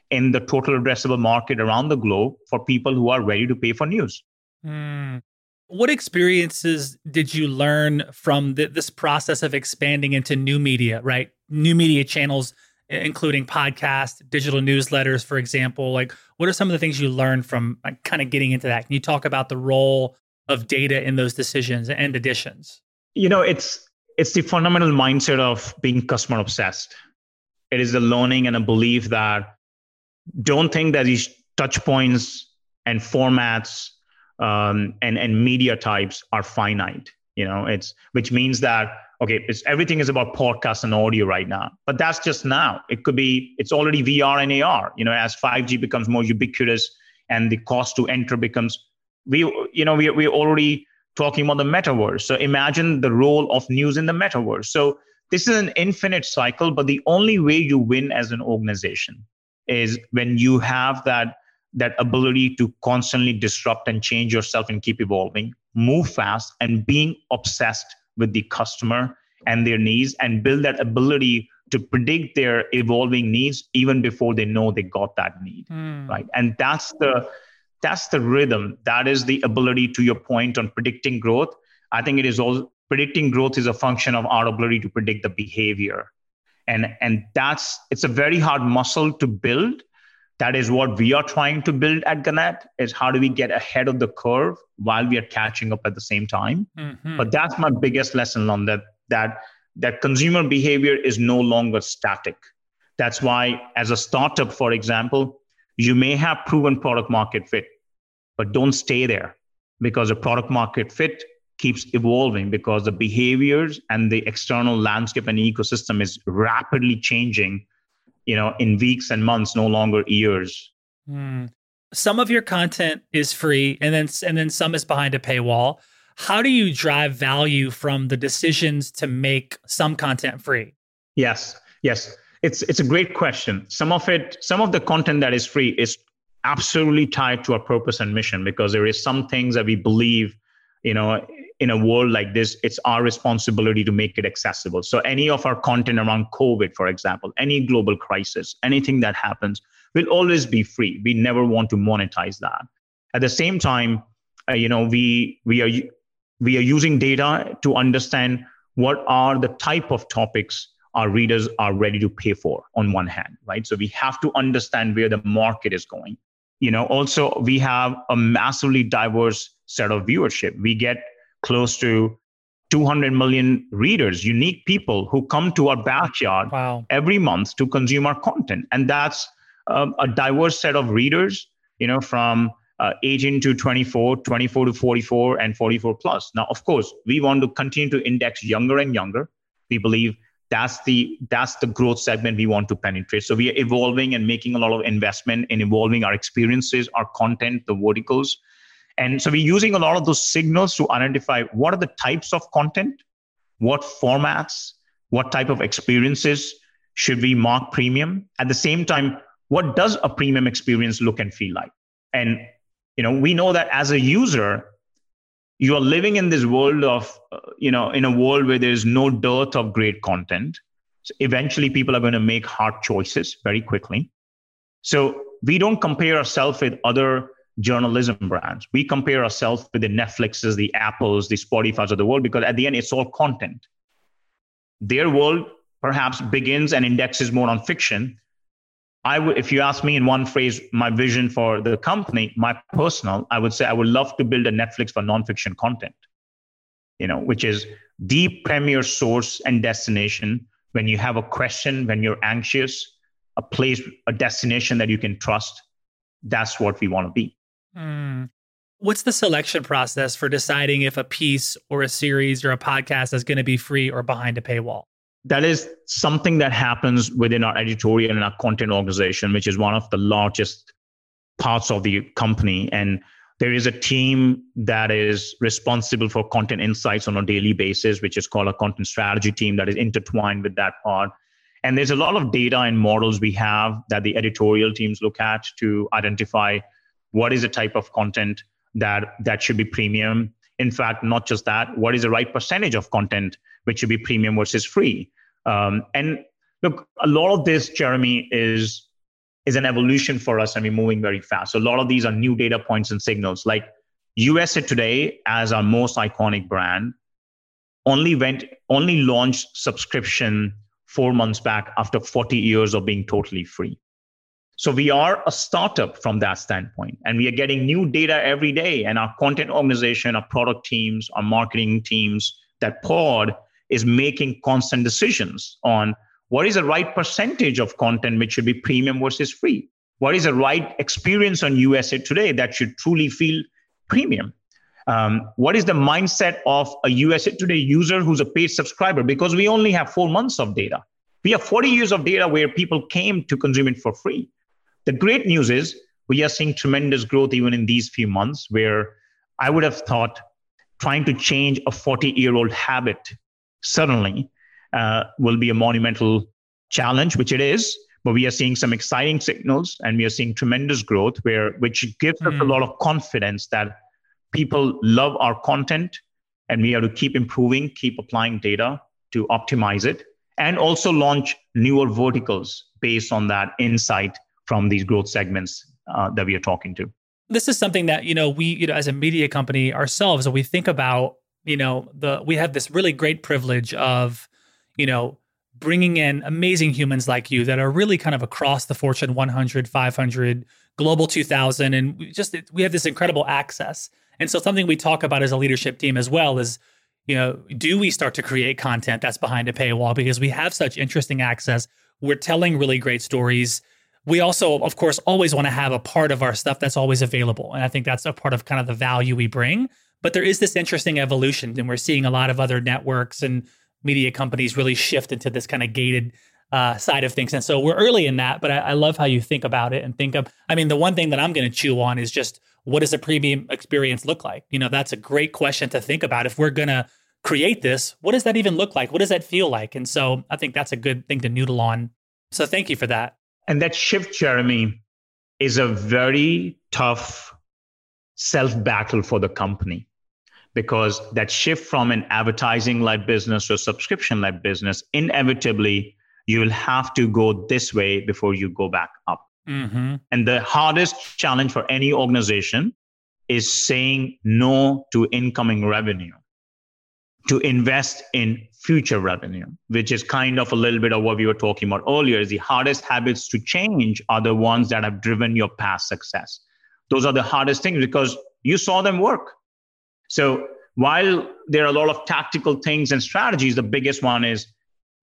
Speaker 3: in the total addressable market around the globe for people who are ready to pay for news.
Speaker 2: Mm. What experiences did you learn from the, this process of expanding into new media, right? New media channels, including podcasts, digital newsletters, for example. Like, what are some of the things you learned from like, kind of getting into that? Can you talk about the role of data in those decisions and additions?
Speaker 3: You know, it's it's the fundamental mindset of being customer obsessed. It is the learning and a belief that don't think that these touch points and formats um, and and media types are finite. You know, it's which means that okay, it's everything is about podcast and audio right now, but that's just now. It could be it's already VR and AR. You know, as 5G becomes more ubiquitous and the cost to enter becomes we you know we we're already talking about the metaverse. So imagine the role of news in the metaverse. So this is an infinite cycle, but the only way you win as an organization is when you have that that ability to constantly disrupt and change yourself and keep evolving, move fast, and being obsessed with the customer and their needs and build that ability to predict their evolving needs even before they know they got that need mm. right? And that's the that's the rhythm. That is the ability to your point on predicting growth. I think it is all predicting growth is a function of our ability to predict the behavior. And and that's it's a very hard muscle to build that is what we are trying to build at Gannett is how do we get ahead of the curve while we are catching up at the same time. Mm-hmm. But that's my biggest lesson on that that that consumer behavior is no longer static. That's why as a startup, for example, you may have proven product market fit, but don't stay there because the product market fit keeps evolving because the behaviors and the external landscape and ecosystem is rapidly changing you know in weeks and months no longer years. Mm.
Speaker 2: some of your content is free and then and then some is behind a paywall. How do you drive value from the decisions to make some content free?
Speaker 3: Yes yes. It's it's a great question. Some of it some of the content that is free is absolutely tied to our purpose and mission because there is some things that we believe you know in a world like this it's our responsibility to make it accessible. So any of our content around covid for example any global crisis anything that happens will always be free. We never want to monetize that. At the same time uh, you know we we are we are using data to understand what are the type of topics our readers are ready to pay for on one hand right? So we have to understand where the market is going. You know also we have a massively diverse set of viewership. We get close to 200 million readers unique people who come to our backyard wow. every month to consume our content. And that's um, a diverse set of readers you know from uh, 18 to 24 24 to 44 and 44 plus. Now of course we want to continue to index younger and younger. We believe that's the that's the growth segment we want to penetrate. So we are evolving and making a lot of investment in evolving our experiences our content the verticals and so we're using a lot of those signals to identify what are the types of content what formats what type of experiences should we mark premium. At the same time what does a premium experience look and feel like? And you know we know that as a user you are living in this world of uh, you know in a world where there's no dearth of great content. So eventually people are going to make hard choices very quickly. So we don't compare ourselves with other journalism brands we compare ourselves with the netflixes the apples the spotify's of the world because at the end it's all content their world perhaps begins and indexes more on fiction I would, if you ask me in one phrase, my vision for the company, my personal, I would say I would love to build a Netflix for nonfiction content, you know, which is the premier source and destination when you have a question, when you're anxious, a place, a destination that you can trust. That's what we want to be. Mm.
Speaker 2: What's the selection process for deciding if a piece or a series or a podcast is going to be free or behind a paywall?
Speaker 3: that is something that happens within our editorial and our content organization, which is one of the largest parts of the company. And there is a team that is responsible for content insights on a daily basis, which is called a content strategy team that is intertwined with that part. And there's a lot of data and models we have that the editorial teams look at to identify what is the type of content that that should be premium. In fact, not just that, what is the right percentage of content which should be premium versus free. Um, and look, a lot of this, Jeremy, is is an evolution for us, and we're moving very fast. So a lot of these are new data points and signals. Like USA Today, as our most iconic brand, only went only launched subscription four months back after 40 years of being totally free. So we are a startup from that standpoint, and we are getting new data every day. And our content organization, our product teams, our marketing teams, that pod is making constant decisions on what is the right percentage of content which should be premium versus free. What is the right experience on USA Today that should truly feel premium? Um, what is the mindset of a USA Today user who's a paid subscriber? Because we only have four months of data. We have 40 years of data where people came to consume it for free. The great news is we are seeing tremendous growth even in these few months where I would have thought trying to change a 40 year old habit suddenly uh, will be a monumental challenge, which it is. But we are seeing some exciting signals and we are seeing tremendous growth where which gives mm. us a hmm. lot of confidence that people love our content and we have to keep improving, keep applying data to optimize it, and also launch newer verticals based on that insight from these growth segments uh, that we are talking to.
Speaker 2: This is something that you know we you know as a media company ourselves, we think about you know the we have this really great privilege of you know bringing in amazing humans like you that are really kind of across the Fortune 100, 500, Global 2000, and we just we have this incredible access and so something we talk about as a leadership team as well is, you know, do we start to create content that's behind a paywall because we have such interesting access. We're telling really great stories. We also, of course, always want to have a part of our stuff that's always available. And I think that's a part of kind of the value we bring. But there is this interesting evolution, and we're seeing a lot of other networks and media companies really shift into this kind of gated uh, side of things. And so we're early in that, but I, I, love how you think about it and think of, I mean, the one thing that I'm going to chew on is just what does a premium experience look like? You know, that's a great question to think about. If we're going to create this, what does that even look like? What does that feel like? And so I think that's a good thing to noodle on. So thank you for that.
Speaker 3: And that shift, Jeremy, is a very tough self battle for the company because that shift from an advertising led business to a subscription led business, inevitably, you'll have to go this way before you go back up. Mm-hmm. And the hardest challenge for any organization is saying no to incoming revenue, to invest in future revenue, which is kind of a little bit of what we were talking about earlier. Is the hardest habits to change are the ones that have driven your past success. Those are the hardest things because you saw them work. So while there are a lot of tactical things and strategies, the biggest one is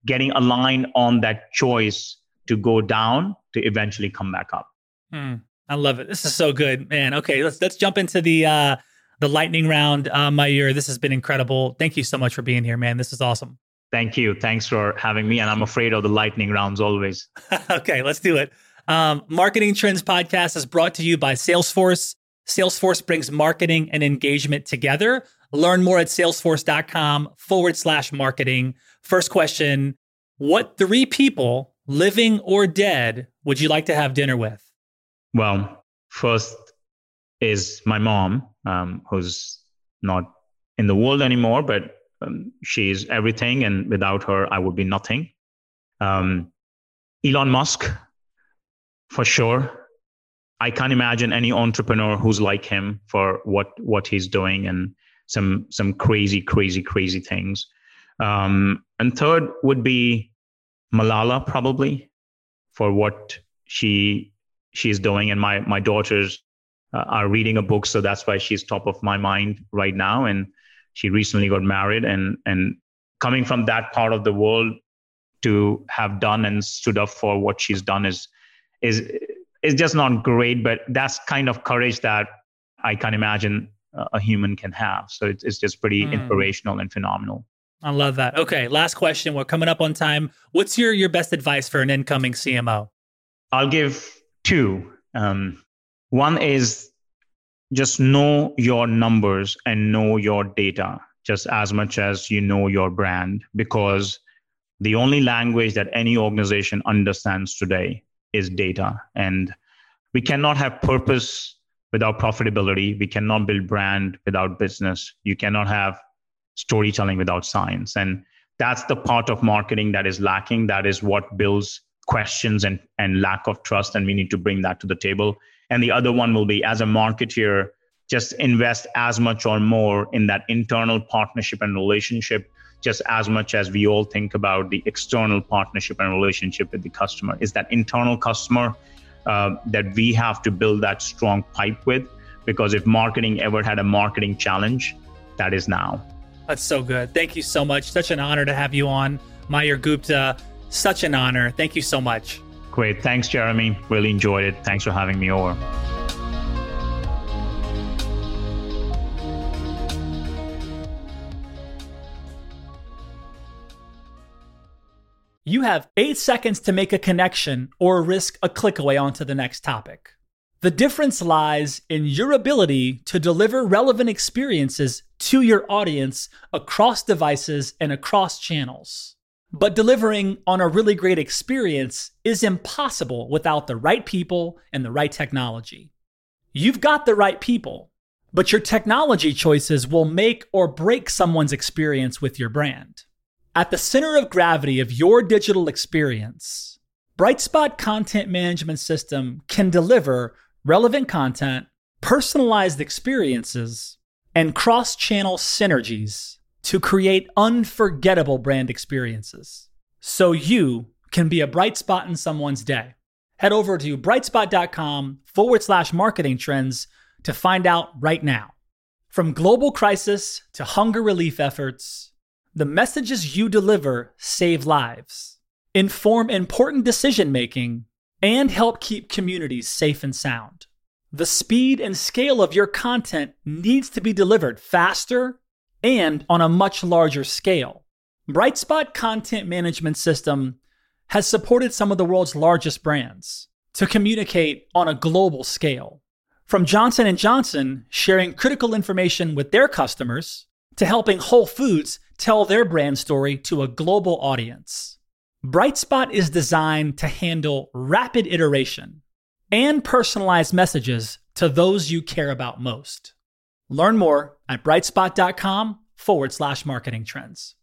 Speaker 3: getting aligned on that choice to go down to eventually come back up.
Speaker 2: Hmm. I love it. This is so good, man. Okay, let's let's jump into the uh the lightning round. Uh, Mayur, this has been incredible. Thank you so much for being here, man. This is awesome.
Speaker 3: Thank you. Thanks for having me. And I'm afraid of the lightning rounds always.
Speaker 2: okay, let's do it. Um, marketing Trends Podcast is brought to you by Salesforce. Salesforce brings marketing and engagement together. Learn more at salesforce.com forward slash marketing. First question What three people living or dead, would you like to have dinner with?
Speaker 3: Well, first is my mom, um, who's not in the world anymore, but um, she's everything, and without her, I would be nothing. Um, Elon Musk, for sure. I can't imagine any entrepreneur who's like him for what what he's doing and some some crazy, crazy, crazy things. Um, and third would be Malala probably for what she she's doing, and my my daughters uh, are reading a book, so that's why she's top of my mind right now. And she recently got married, and and coming from that part of the world to have done and stood up for what she's done is is is just not great, but that's kind of courage that I can imagine a human can have. So it's, it's just pretty mm. inspirational and phenomenal.
Speaker 2: I love that. Okay, last question. We're coming up on time. What's your your best advice for an incoming CMO?
Speaker 3: I'll give two. Um, one is just know your numbers and know your data just as much as you know your brand because the only language that any organization understands today is data and we cannot have purpose without profitability we cannot build brand without business you cannot have storytelling without science. And that's the part of marketing that is lacking. That is what builds questions and, and lack of trust. And we need to bring that to the table. And the other one will be as a marketeer, just invest as much or more in that internal partnership and relationship just as much as we all think about the external partnership and relationship with the customer. Is that internal customer uh, that we have to build that strong pipe with because if marketing ever had a marketing challenge that is now.
Speaker 2: That's so good. Thank you so much. Such an honor to have you on. Mayur gupta such an honor. Thank you so much
Speaker 3: great thanks jeremy really enjoyed it thanks for having me over
Speaker 2: You have eight seconds to make a connection or risk a click away onto the next topic. The difference lies in your ability to deliver relevant experiences to your audience across devices and across channels. But delivering on a really great experience is impossible without the right people and the right technology. You've got the right people, but your technology choices will make or break someone's experience with your brand. At the center of gravity of your digital experience, Brightspot Content Management System can deliver relevant content, personalized experiences, and cross channel synergies to create unforgettable brand experiences so you can be a bright spot in someone's day. Head over to brightspot.com forward slash marketing trends to find out right now. From global crisis to hunger relief efforts, the messages you deliver save lives, inform important decision making, and help keep communities safe and sound. The speed and scale of your content needs to be delivered faster and on a much larger scale. Brightspot Content Management System has supported some of the world's largest brands to communicate on a global scale. From Johnson & Johnson sharing critical information with their customers to helping Whole Foods tell their brand story to a global audience. Brightspot is designed to handle rapid iteration and personalized messages to those you care about most. Learn more at brightspot.com forward slash marketing trends.